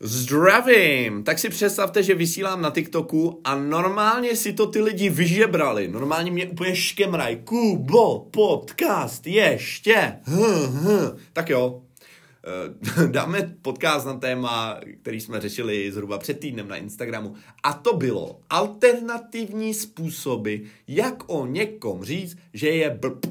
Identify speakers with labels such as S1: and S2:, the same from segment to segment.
S1: Zdravím! Tak si představte, že vysílám na TikToku a normálně si to ty lidi vyžebrali. Normálně mě úplně škemraj. Kubo, podcast, ještě. Hm, hm. Tak jo, eh, dáme podcast na téma, který jsme řešili zhruba před týdnem na Instagramu. A to bylo alternativní způsoby, jak o někom říct, že je blb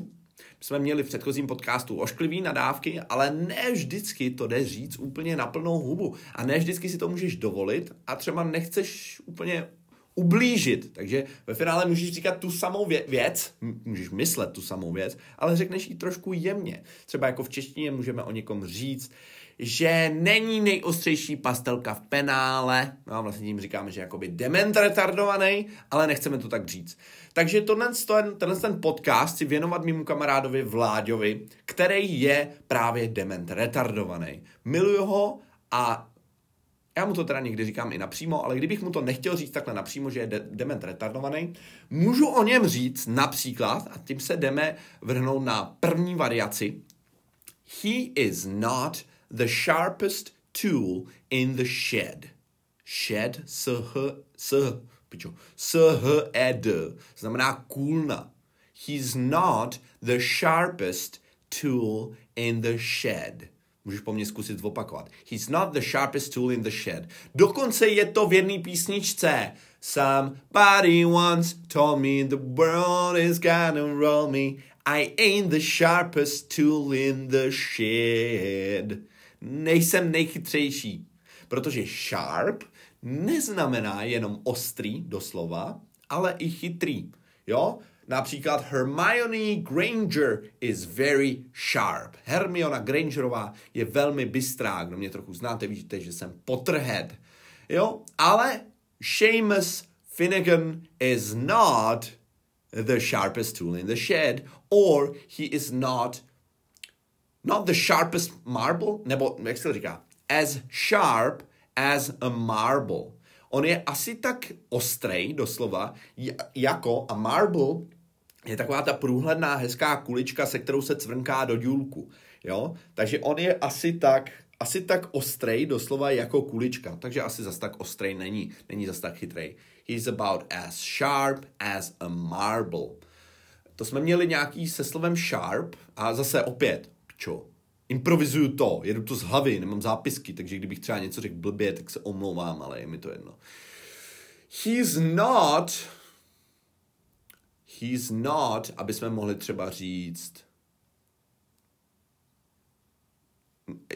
S1: jsme měli v předchozím podcastu ošklivý nadávky, ale ne vždycky to jde říct úplně na plnou hubu. A ne vždycky si to můžeš dovolit a třeba nechceš úplně ublížit. Takže ve finále můžeš říkat tu samou věc, můžeš myslet tu samou věc, ale řekneš ji trošku jemně. Třeba jako v češtině můžeme o někom říct, že není nejostřejší pastelka v penále, no a vlastně tím říkáme, že jakoby dement retardovaný, ale nechceme to tak říct. Takže tohle, ten, tenhle ten podcast si věnovat mému kamarádovi Vláďovi, který je právě dement retardovaný. Miluju ho a já mu to teda někdy říkám i napřímo, ale kdybych mu to nechtěl říct takhle napřímo, že je de- dement retardovaný, můžu o něm říct například, a tím se jdeme vrhnout na první variaci, he is not the sharpest tool in the shed. Shed, S-H-E-D, znamená kůlna. He's not the sharpest tool in the shed. Můžeš po mně zkusit opakovat. He's not the sharpest tool in the shed. Dokonce je to v jedné písničce. Somebody once told me the world is gonna roll me. I ain't the sharpest tool in the shed. Nejsem nejchytřejší. Protože sharp neznamená jenom ostrý, doslova, ale i chytrý. Jo? Například Hermione Granger is very sharp. Hermiona Grangerová je velmi bystrá. Kdo mě trochu znáte, víte, že jsem Potterhead. Jo? Ale Seamus Finnegan is not the sharpest tool in the shed or he is not not the sharpest marble, nebo jak se to říká, as sharp as a marble. On je asi tak ostrej, doslova, jako a marble je taková ta průhledná, hezká kulička, se kterou se cvrnká do důlku. Jo? Takže on je asi tak, asi tak ostrej, doslova jako kulička. Takže asi zas tak ostrej není. Není zas tak chytrej. He's about as sharp as a marble. To jsme měli nějaký se slovem sharp a zase opět, čo, improvizuju to, jedu to z hlavy, nemám zápisky, takže kdybych třeba něco řekl blbě, tak se omlouvám, ale je mi to jedno. He's not, he's not, aby jsme mohli třeba říct,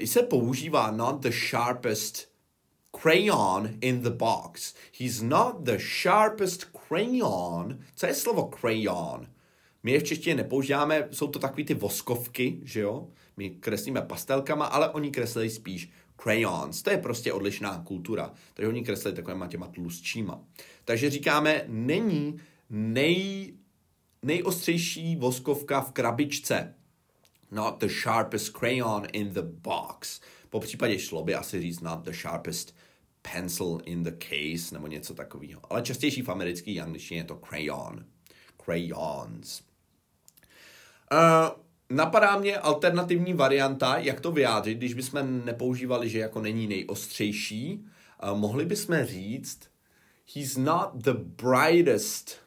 S1: se používá not the sharpest crayon in the box. He's not the sharpest crayon. Co je slovo crayon? My je v češtině nepoužíváme, jsou to takový ty voskovky, že jo? My kreslíme pastelkama, ale oni kreslí spíš crayons. To je prostě odlišná kultura. Takže oni kreslí takovýma těma tlustšíma. Takže říkáme, není nej, nejostřejší voskovka v krabičce. Not the sharpest crayon in the box. Po případě šlo by asi říct not the sharpest pencil in the case, nebo něco takového. Ale častější v americké angličtině je to crayon. Crayons. Uh, Napadá mě alternativní varianta, jak to vyjádřit, když bychom nepoužívali, že jako není nejostřejší. Uh, mohli bychom říct, he's not the brightest.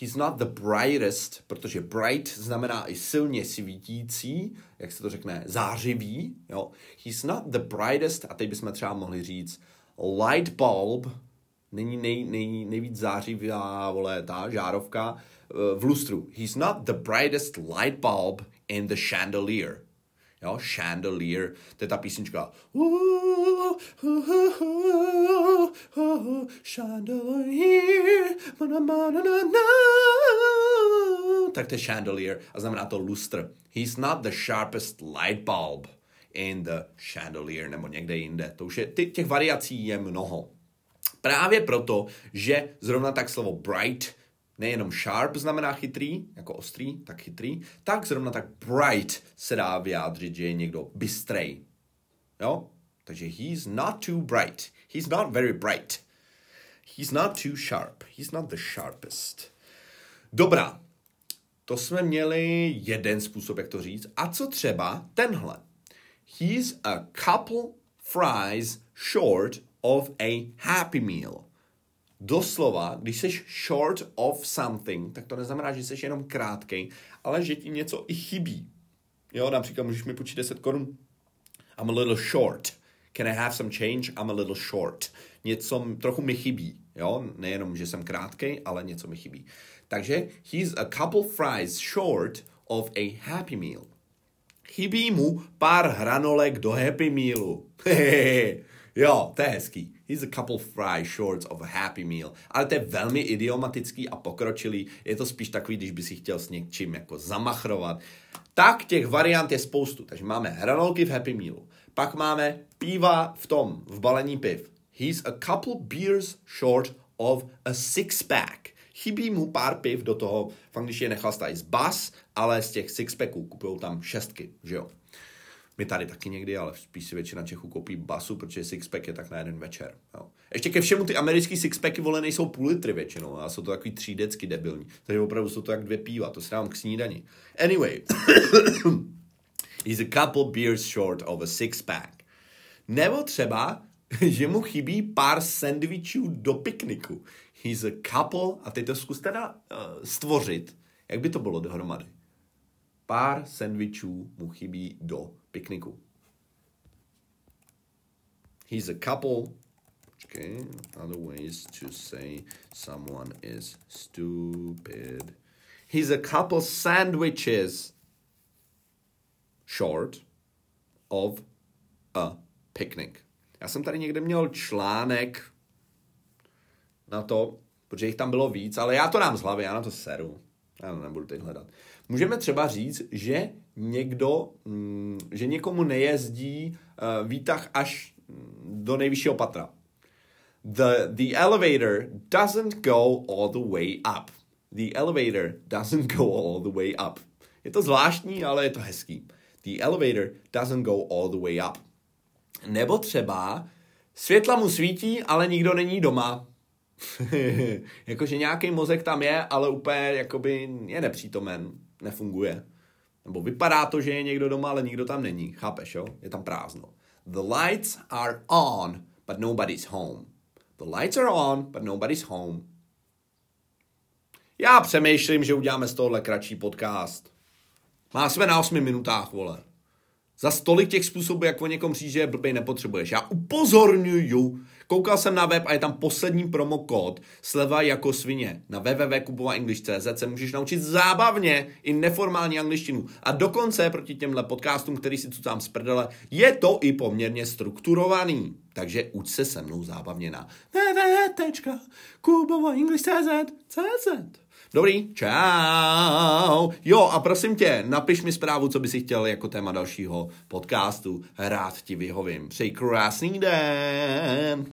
S1: He's not the brightest, protože bright znamená i silně svítící, jak se to řekne, zářivý. Jo? He's not the brightest, a teď bychom třeba mohli říct light bulb, není nej, nej, nejvíc zářivá, vole, ta žárovka, v lustru. He's not the brightest light bulb in the chandelier. Jo, chandelier, to je ta písnička. Chandelier, tak to je chandelier a znamená to lustr. He's not the sharpest light bulb in the chandelier nebo někde jinde. To už je, těch variací je mnoho. Právě proto, že zrovna tak slovo bright nejenom sharp znamená chytrý, jako ostrý, tak chytrý, tak zrovna tak bright se dá vyjádřit, že je někdo bystrej. Jo? Takže he's not too bright. He's not very bright. He's not too sharp. He's not the sharpest. Dobrá. To jsme měli jeden způsob, jak to říct. A co třeba tenhle? He's a couple fries short of a happy meal. Doslova, když jsi short of something, tak to neznamená, že jsi jenom krátkej, ale že ti něco i chybí. Jo, například můžeš mi počít 10 korun. I'm a little short. Can I have some change? I'm a little short. Něco trochu mi chybí. Jo, nejenom, že jsem krátkej, ale něco mi chybí. Takže he's a couple fries short of a happy meal. Chybí mu pár hranolek do happy mealu. jo, to je hezký. He's a couple fry shorts of a happy meal. Ale to je velmi idiomatický a pokročilý. Je to spíš takový, když by si chtěl s něčím jako zamachrovat. Tak těch variant je spoustu. Takže máme hranolky v happy mealu. Pak máme piva v tom, v balení piv. He's a couple beers short of a six-pack. Chybí mu pár piv do toho, v angličtině je nechlastají z bas, ale z těch six-packů kupují tam šestky, že jo. My tady taky někdy, ale spíš si většina Čechů koupí basu, protože sixpack je tak na jeden večer. Jo. Ještě ke všemu ty americký sixpacky vole nejsou půl litry většinou a jsou to takový třídecky debilní. Takže opravdu jsou to jak dvě píva, to si dám k snídani. Anyway, he's a couple beers short of a six-pack. Nebo třeba, že mu chybí pár sandwichů do pikniku. He's a couple, a teď to zkus teda uh, stvořit. Jak by to bylo dohromady? Pár sandwichů mu chybí do pikniku. He's a couple. Okay, other ways to say someone is stupid. He's a couple sandwiches short of a picnic. Já jsem tady někde měl článek na to, protože jich tam bylo víc, ale já to dám z hlavy, já na to seru. Já to nebudu teď hledat. Můžeme třeba říct, že někdo, mm, že někomu nejezdí uh, výtah až do nejvyššího patra. The, the elevator doesn't go all the way up. The elevator doesn't go all the way up. Je to zvláštní, ale je to hezký. The elevator doesn't go all the way up. Nebo třeba světla mu svítí, ale nikdo není doma. Jakože nějaký mozek tam je, ale úplně jakoby je nepřítomen, nefunguje. Nebo vypadá to, že je někdo doma, ale nikdo tam není. Chápeš, jo? Je tam prázdno. The lights are on, but nobody's home. The lights are on, but nobody's home. Já přemýšlím, že uděláme z tohohle kratší podcast. Má jsme na 8 minutách, vole. Za stolik těch způsobů, jak o někom říct, že je blbej, nepotřebuješ. Já upozorňuju, koukal jsem na web a je tam poslední promo kód sleva jako svině. Na www.kupovaenglish.cz se můžeš naučit zábavně i neformální angličtinu. A dokonce proti těmhle podcastům, který si tu tam sprdele, je to i poměrně strukturovaný. Takže uč se se mnou zábavně na www.kupovaenglish.cz Dobrý, čau. Jo, a prosím tě, napiš mi zprávu, co by si chtěl jako téma dalšího podcastu. Rád ti vyhovím. Přeji krásný den.